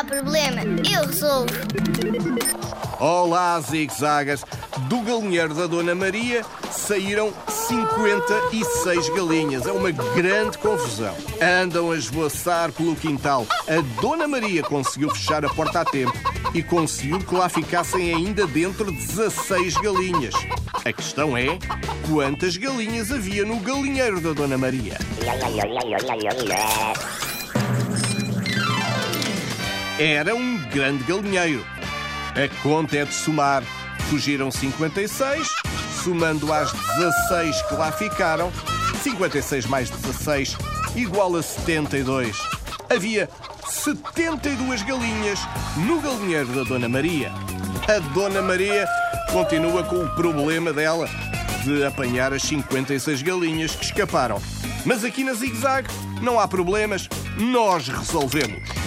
há problema, eu resolvo. Olá, zigzagas! Do galinheiro da Dona Maria saíram 56 galinhas. É uma grande confusão. Andam a esvoaçar pelo quintal. A Dona Maria conseguiu fechar a porta a tempo e conseguiu que lá ficassem ainda dentro 16 galinhas. A questão é quantas galinhas havia no galinheiro da Dona Maria. Era um grande galinheiro. A conta é de somar. Fugiram 56, somando às 16 que lá ficaram. 56 mais 16 igual a 72. Havia 72 galinhas no galinheiro da Dona Maria. A Dona Maria continua com o problema dela de apanhar as 56 galinhas que escaparam. Mas aqui na Zig Zag não há problemas, nós resolvemos.